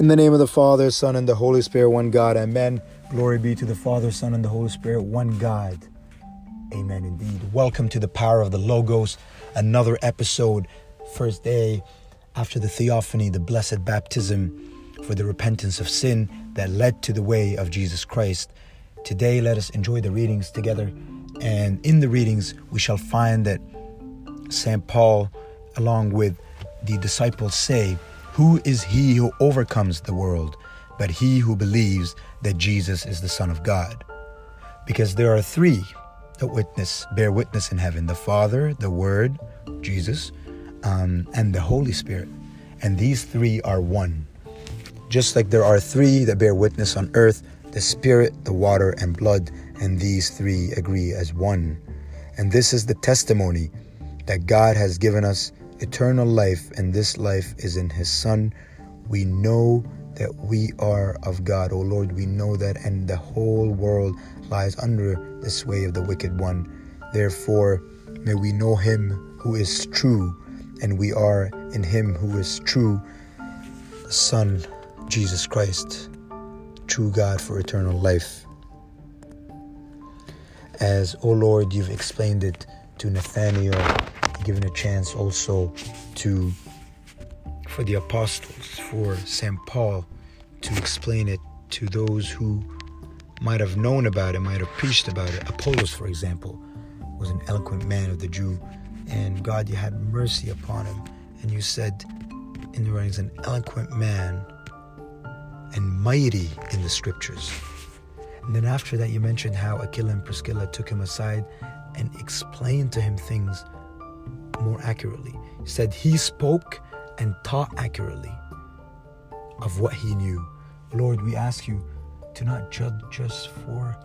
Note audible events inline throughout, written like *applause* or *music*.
In the name of the Father, Son, and the Holy Spirit, one God. Amen. Glory be to the Father, Son, and the Holy Spirit, one God. Amen indeed. Welcome to the power of the Logos, another episode, first day after the theophany, the blessed baptism for the repentance of sin that led to the way of Jesus Christ. Today, let us enjoy the readings together. And in the readings, we shall find that St. Paul, along with the disciples, say, Who is he who overcomes the world but he who believes that Jesus is the Son of God? Because there are three that witness, bear witness in heaven the Father, the Word, Jesus, um, and the Holy Spirit. And these three are one. Just like there are three that bear witness on earth the Spirit, the water, and blood, and these three agree as one. And this is the testimony that God has given us eternal life, and this life is in His Son. We know that we are of God, O oh Lord. We know that, and the whole world lies under the sway of the wicked one. Therefore, may we know Him who is true, and we are in Him who is true, the Son, Jesus Christ, true God for eternal life. As, O oh Lord, you've explained it to Nathaniel, given a chance also to for the apostles, for St. Paul to explain it to those who might have known about it, might have preached about it. Apollos, for example, was an eloquent man of the Jew, and God, you had mercy upon him. And you said in the writings, an eloquent man and mighty in the scriptures. And then after that, you mentioned how Aquila and Priscilla took him aside and explained to him things more accurately. Said he spoke and taught accurately of what he knew. Lord, we ask you to not judge us for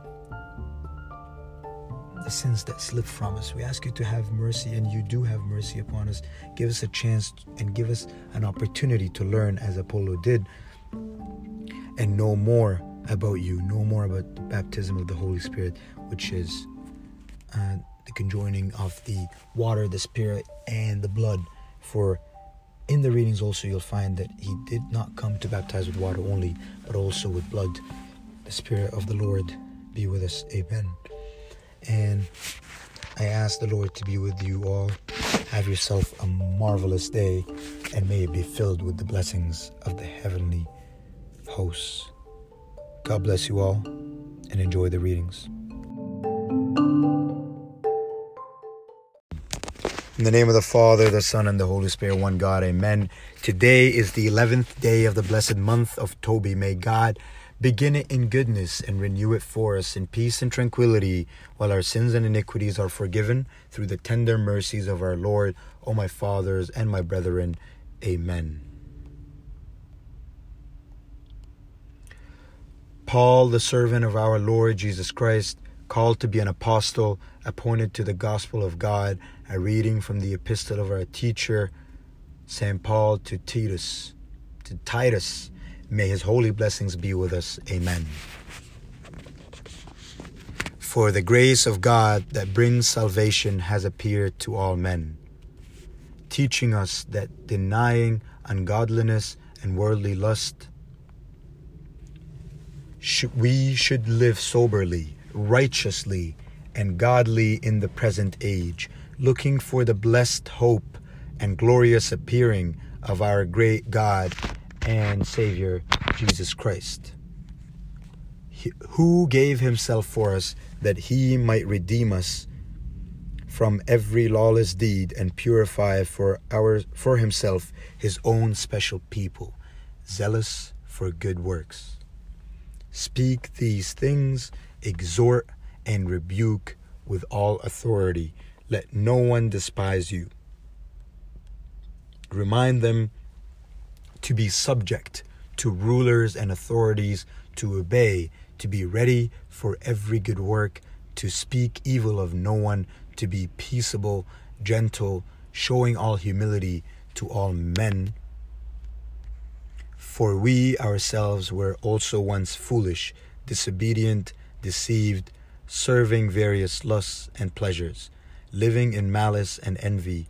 the sins that slip from us. We ask you to have mercy, and you do have mercy upon us. Give us a chance and give us an opportunity to learn as Apollo did and know more about you, know more about the baptism of the Holy Spirit, which is uh, the conjoining of the water, the Spirit, and the blood. For in the readings also you'll find that he did not come to baptize with water only, but also with blood. The Spirit of the Lord be with us. Amen. And I ask the Lord to be with you all. Have yourself a marvelous day, and may it be filled with the blessings of the heavenly hosts. God bless you all, and enjoy the readings. In the name of the Father, the Son, and the Holy Spirit, one God, amen. Today is the 11th day of the blessed month of Toby. May God begin it in goodness and renew it for us in peace and tranquility, while our sins and iniquities are forgiven through the tender mercies of our Lord, O my fathers and my brethren. Amen. Paul, the servant of our Lord Jesus Christ, called to be an apostle, appointed to the gospel of God, a reading from the epistle of our teacher, St. Paul to Titus, to Titus. May his holy blessings be with us. Amen. For the grace of God that brings salvation has appeared to all men, teaching us that denying ungodliness and worldly lust, we should live soberly, righteously, and godly in the present age, looking for the blessed hope and glorious appearing of our great God and Savior, Jesus Christ, who gave himself for us that he might redeem us from every lawless deed and purify for our for himself his own special people zealous for good works. Speak these things exhort and rebuke with all authority let no one despise you. Remind them to be subject to rulers and authorities, to obey, to be ready for every good work, to speak evil of no one, to be peaceable, gentle, showing all humility to all men. For we ourselves were also once foolish, disobedient, deceived, serving various lusts and pleasures living in malice and envy,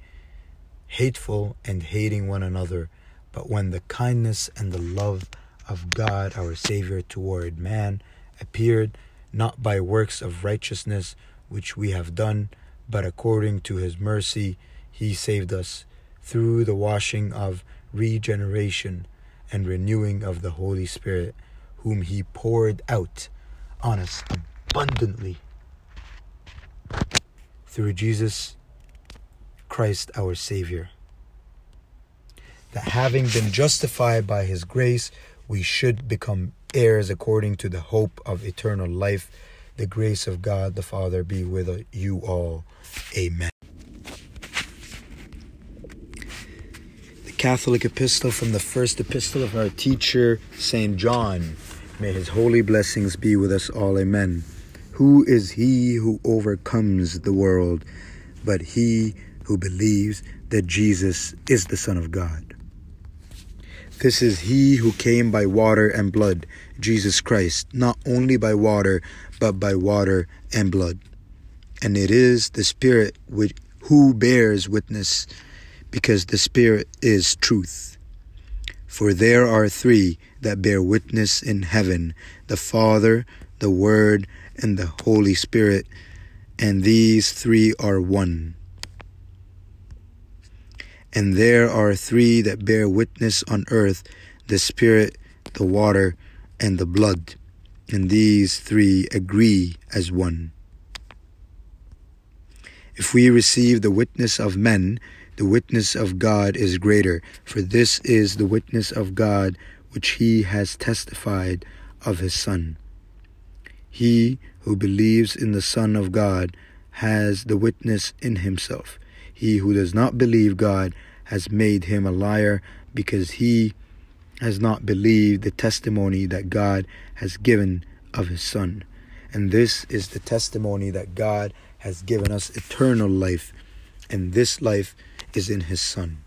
hateful and hating one another. But when the kindness and the love of God our Savior toward man appeared not by works of righteousness which we have done, but according to his mercy he saved us through the washing of regeneration and renewing of the Holy Spirit, whom he poured out on us abundantly through Jesus Christ our Savior. That having been justified by his grace, we should become heirs according to the hope of eternal life. The grace of God the Father be with you all. Amen. The Catholic epistle from the first epistle of our teacher, St. John. May his holy blessings be with us all. Amen. Who is he who overcomes the world but he who believes that Jesus is the Son of God? This is he who came by water and blood, Jesus Christ, not only by water, but by water and blood. And it is the Spirit which, who bears witness, because the Spirit is truth. For there are three that bear witness in heaven the Father, the Word, and the Holy Spirit, and these three are one. And there are three that bear witness on earth the Spirit, the water, and the blood. And these three agree as one. If we receive the witness of men, the witness of God is greater, for this is the witness of God which he has testified of his Son. He who believes in the Son of God has the witness in himself. He who does not believe God has made him a liar because he has not believed the testimony that God has given of his Son. And this is the testimony that God has given us eternal life, and this life is in his Son.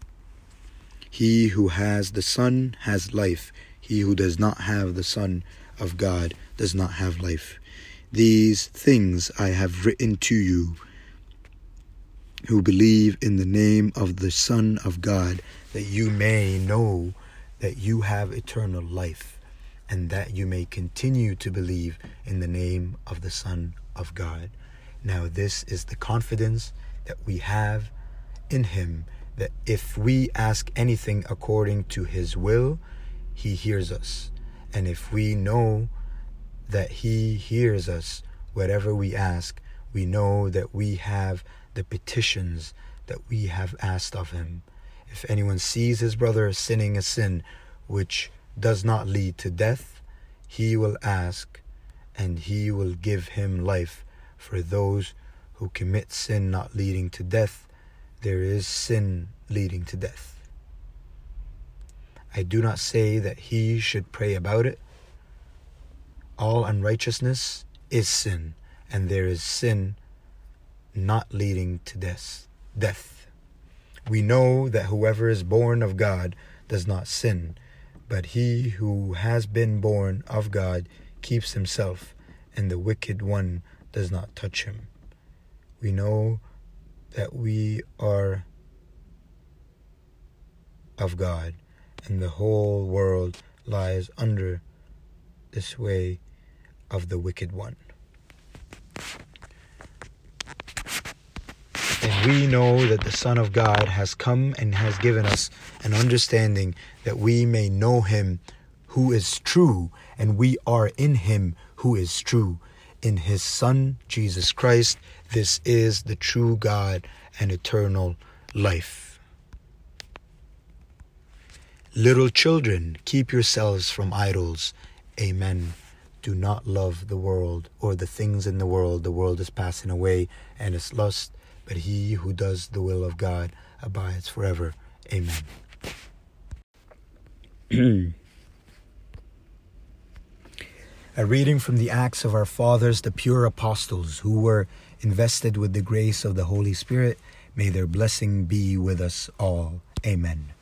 He who has the Son has life. He who does not have the Son of God does not have life. These things I have written to you who believe in the name of the Son of God, that you may know that you have eternal life, and that you may continue to believe in the name of the Son of God. Now, this is the confidence that we have in Him that if we ask anything according to His will, He hears us. And if we know that He hears us, whatever we ask, we know that we have the petitions that we have asked of him. If anyone sees his brother sinning a sin which does not lead to death, he will ask, and he will give him life. For those who commit sin not leading to death, there is sin leading to death. I do not say that he should pray about it. All unrighteousness is sin, and there is sin not leading to death. Death. We know that whoever is born of God does not sin, but he who has been born of God keeps himself, and the wicked one does not touch him. We know that we are of God, and the whole world lies under the sway of the wicked one. And we know that the Son of God has come and has given us an understanding that we may know him who is true, and we are in him who is true. In his Son, Jesus Christ, this is the true God and eternal life. Little children, keep yourselves from idols. Amen. Do not love the world or the things in the world. The world is passing away and its lust but he who does the will of God abides forever. Amen. *clears throat* A reading from the Acts of our Fathers, the pure apostles, who were invested with the grace of the Holy Spirit. May their blessing be with us all. Amen.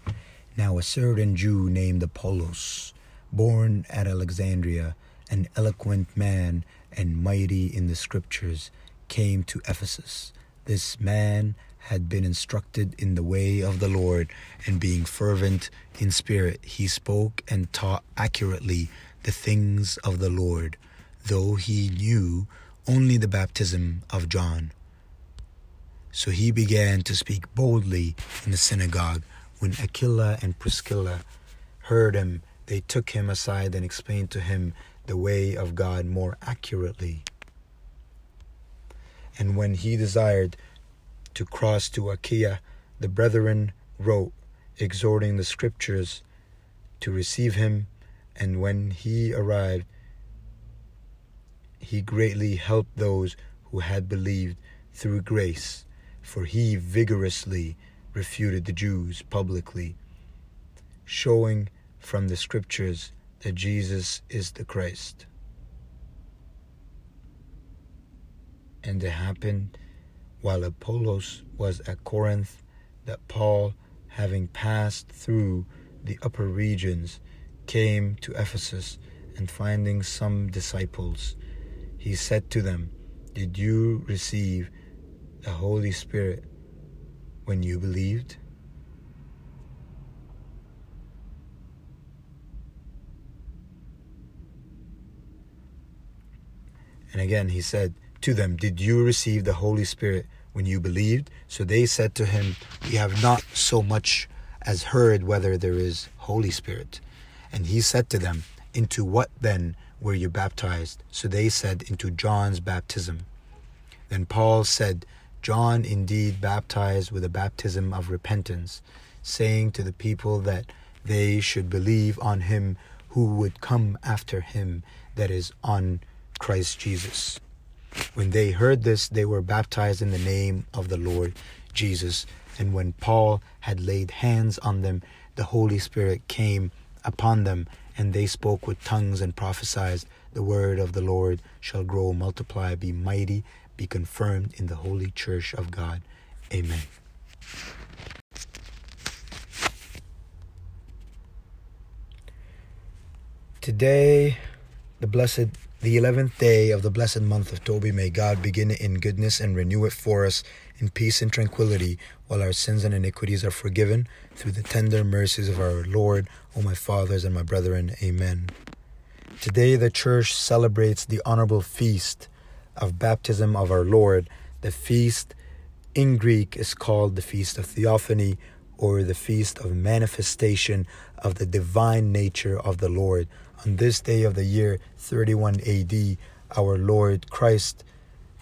Now, a certain Jew named Apollos, born at Alexandria, an eloquent man and mighty in the scriptures, came to Ephesus this man had been instructed in the way of the Lord, and being fervent in spirit, he spoke and taught accurately the things of the Lord, though he knew only the baptism of John. So he began to speak boldly in the synagogue. When Aquila and Priscilla heard him, they took him aside and explained to him the way of God more accurately. And when he desired to cross to Achaia, the brethren wrote, exhorting the scriptures to receive him. And when he arrived, he greatly helped those who had believed through grace, for he vigorously refuted the Jews publicly, showing from the scriptures that Jesus is the Christ. And it happened while Apollos was at Corinth that Paul, having passed through the upper regions, came to Ephesus, and finding some disciples, he said to them, Did you receive the Holy Spirit when you believed? And again he said to them, Did you receive the Holy Spirit when you believed? So they said to him, We have not so much as heard whether there is Holy Spirit. And he said to them, Into what then were you baptized? So they said, Into John's baptism. Then Paul said, John indeed baptized with a baptism of repentance, saying to the people that they should believe on him who would come after him, that is, on Christ Jesus. When they heard this, they were baptized in the name of the Lord Jesus. And when Paul had laid hands on them, the Holy Spirit came upon them, and they spoke with tongues and prophesied. The word of the Lord shall grow, multiply, be mighty, be confirmed in the holy church of God. Amen. Today, the blessed the eleventh day of the blessed month of Toby, may God begin it in goodness and renew it for us in peace and tranquility, while our sins and iniquities are forgiven through the tender mercies of our Lord, O my fathers and my brethren. Amen. Today the church celebrates the honorable feast of baptism of our Lord. The feast in Greek is called the Feast of Theophany or the Feast of Manifestation of the Divine Nature of the Lord on this day of the year 31 AD, our Lord Christ,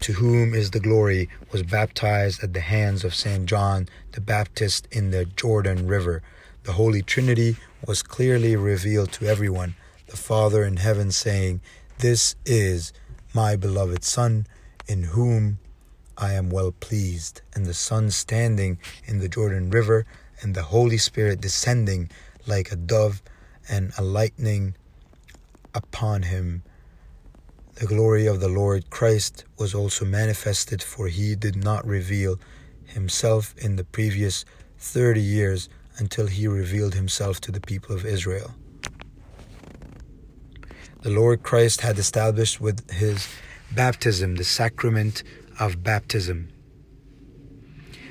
to whom is the glory, was baptized at the hands of St. John the Baptist in the Jordan River. The Holy Trinity was clearly revealed to everyone, the Father in heaven saying, This is my beloved Son, in whom I am well pleased. And the Son standing in the Jordan River, and the Holy Spirit descending like a dove and a lightning upon him. The glory of the Lord Christ was also manifested, for he did not reveal himself in the previous 30 years until he revealed himself to the people of Israel. The Lord Christ had established with his baptism the sacrament of baptism,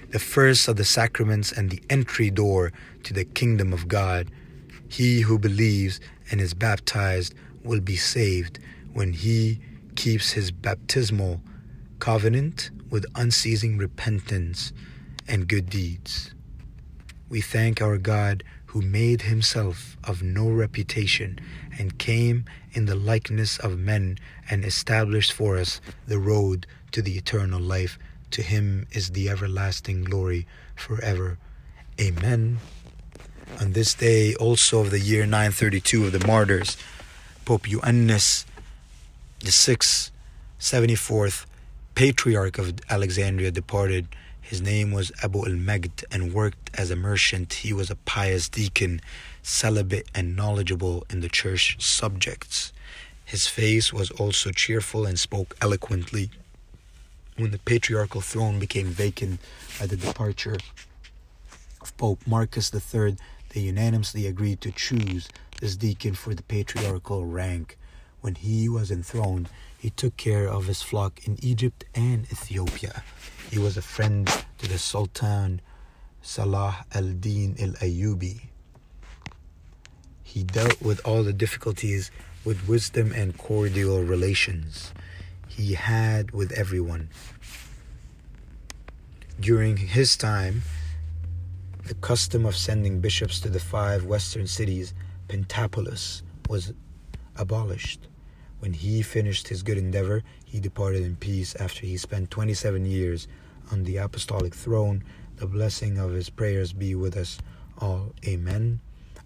the first of the sacraments and the entry door to the kingdom of God. He who believes and is baptized will be saved when he keeps his baptismal covenant with unceasing repentance and good deeds. We thank our God who made himself of no reputation and came in the likeness of men and established for us the road to the eternal life. To him is the everlasting glory forever. Amen. On this day also of the year 932 of the martyrs, Pope Ioannis the sixth, 74th Patriarch of Alexandria departed. His name was Abu al Magd and worked as a merchant. He was a pious deacon, celibate and knowledgeable in the church subjects. His face was also cheerful and spoke eloquently. When the patriarchal throne became vacant by the departure of Pope Marcus III, they unanimously agreed to choose this deacon for the patriarchal rank. When he was enthroned, He took care of his flock in Egypt and Ethiopia. He was a friend to the Sultan Salah al-Din al-Ayyubi. He dealt with all the difficulties with wisdom and cordial relations he had with everyone. During his time, the custom of sending bishops to the five western cities, Pentapolis, was abolished. When he finished his good endeavor, he departed in peace after he spent 27 years on the apostolic throne. The blessing of his prayers be with us all. Amen.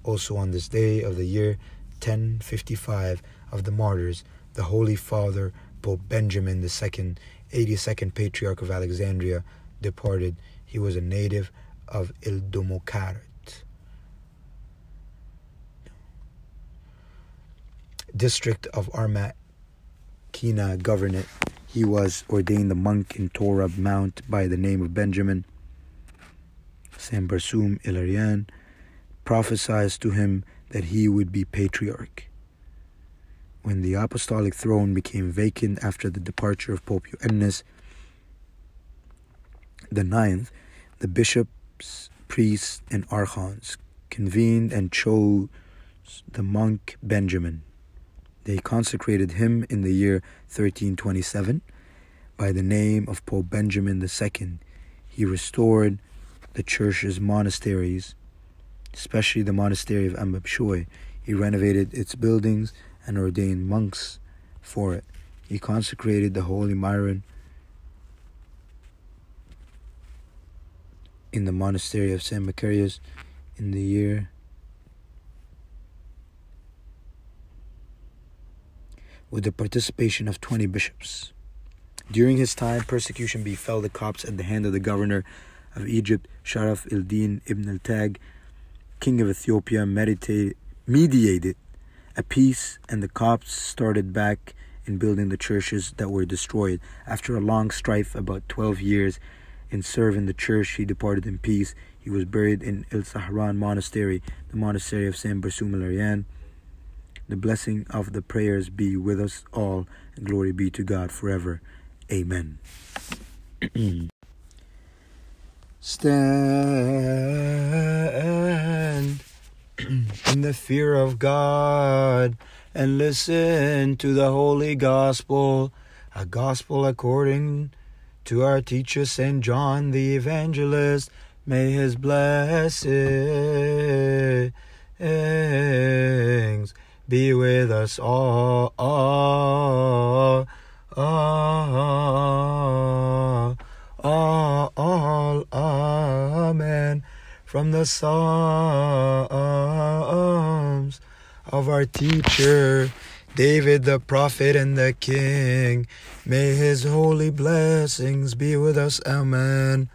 Also, on this day of the year 1055 of the martyrs, the Holy Father Pope Benjamin II, 82nd Patriarch of Alexandria, departed. He was a native of Ildomokart. District of Armakina Governorate. He was ordained a monk in Torah Mount by the name of Benjamin. Saint Barsoum Ilarian prophesied to him that he would be patriarch. When the apostolic throne became vacant after the departure of Pope Ioannis the ninth, the bishops, priests, and archons convened and chose the monk Benjamin. They consecrated him in the year 1327 by the name of Pope Benjamin II. He restored the church's monasteries, especially the monastery of Anba Bishoy. He renovated its buildings and ordained monks for it. He consecrated the holy Myron in the monastery of St. Macarius in the year with the participation of 20 bishops. During his time, persecution befell the Copts at the hand of the governor of Egypt, Sharaf il-Din ibn al-Tag, king of Ethiopia, mediated a peace, and the Copts started back in building the churches that were destroyed. After a long strife, about 12 years, in serving the church, he departed in peace. He was buried in El Sahran Monastery, the monastery of Saint Arian. The blessing of the prayers be with us all, and glory be to God forever. Amen. *clears throat* Stand *clears throat* in the fear of God and listen to the holy gospel, a gospel according to our teacher St. John the Evangelist. May his blessings be with us all. all, all, all, Amen. From the Psalms of our teacher David the prophet and the king. May his holy blessings be with us. Amen.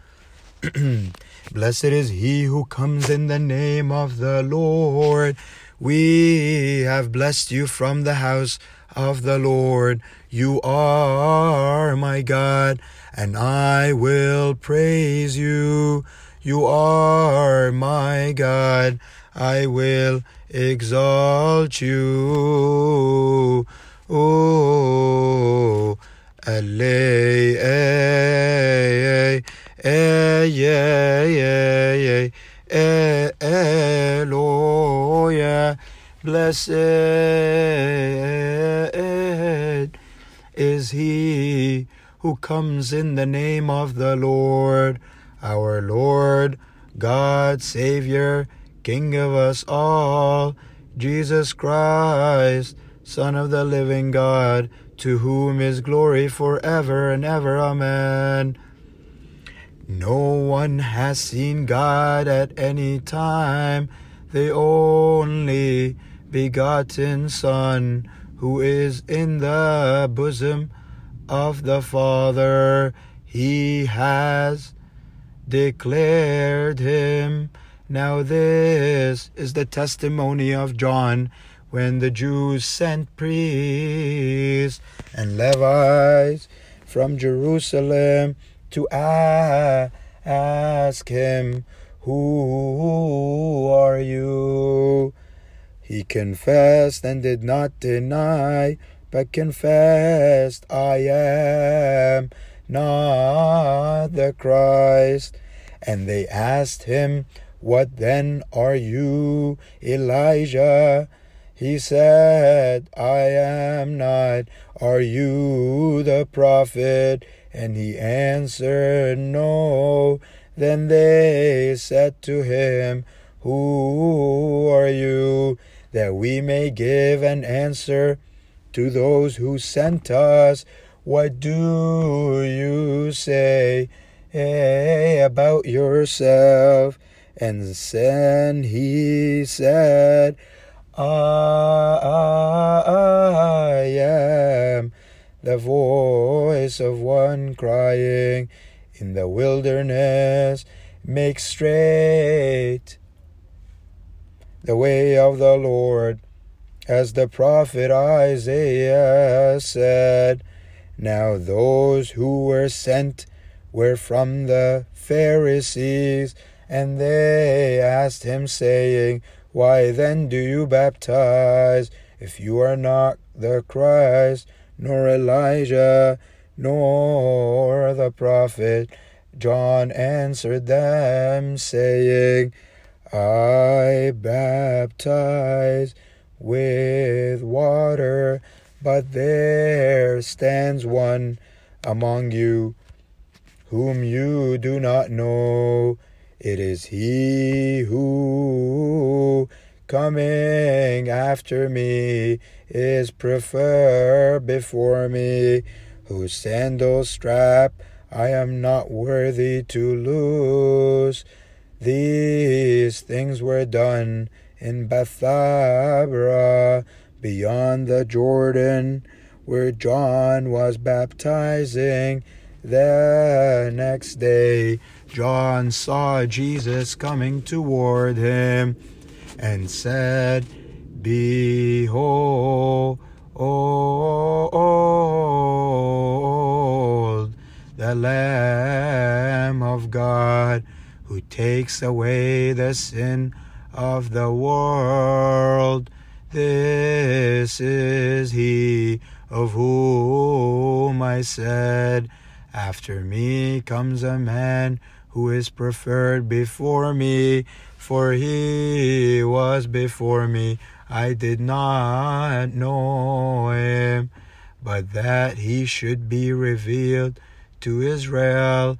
*clears throat* Blessed is he who comes in the name of the Lord. We have blessed you from the house of the Lord. You are my God, and I will praise you. You are my God. I will exalt you. Oh, Alley, eh, eh, yeah, yeah, Eloya, blessed is he who comes in the name of the Lord, our Lord, God, Savior, King of us all, Jesus Christ, Son of the living God, to whom is glory forever and ever. Amen. No one has seen God at any time, the only begotten Son, who is in the bosom of the Father. He has declared him now, this is the testimony of John when the Jews sent priests and Levites from Jerusalem to ask him, Who are you? He confessed and did not deny, but confessed, I am not the Christ. And they asked him, What then are you, Elijah? He said, I am not. Are you the prophet? And he answered, No. Then they said to him, Who are you? That we may give an answer to those who sent us. What do you say hey, about yourself? And then he said, I am the voice of one crying in the wilderness, make straight the way of the Lord, as the prophet Isaiah said. Now those who were sent were from the Pharisees, and they asked him, saying, Why then do you baptize, if you are not the Christ, nor Elijah, nor the prophet? John answered them, saying, I baptize with water, but there stands one among you whom you do not know. It is he who, coming after me, is preferred before me, whose sandal strap I am not worthy to loose. These things were done in Bethabara, beyond the Jordan, where John was baptizing. The next day, John saw Jesus coming toward him and said, Behold, the Lamb of God who takes away the sin of the world. This is he of whom I said, After me comes a man who is preferred before me, for he was before me. I did not know him, but that he should be revealed to Israel.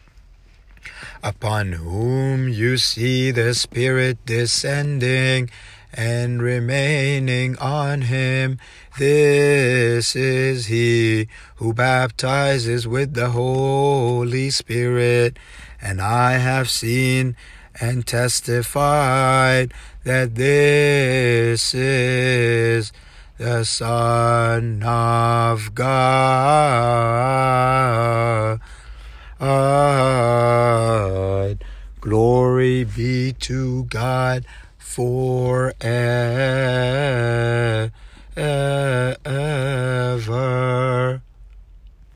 Upon whom you see the Spirit descending and remaining on him, this is he who baptizes with the Holy Spirit. And I have seen and testified that this is the Son of God. Glory be to God forever.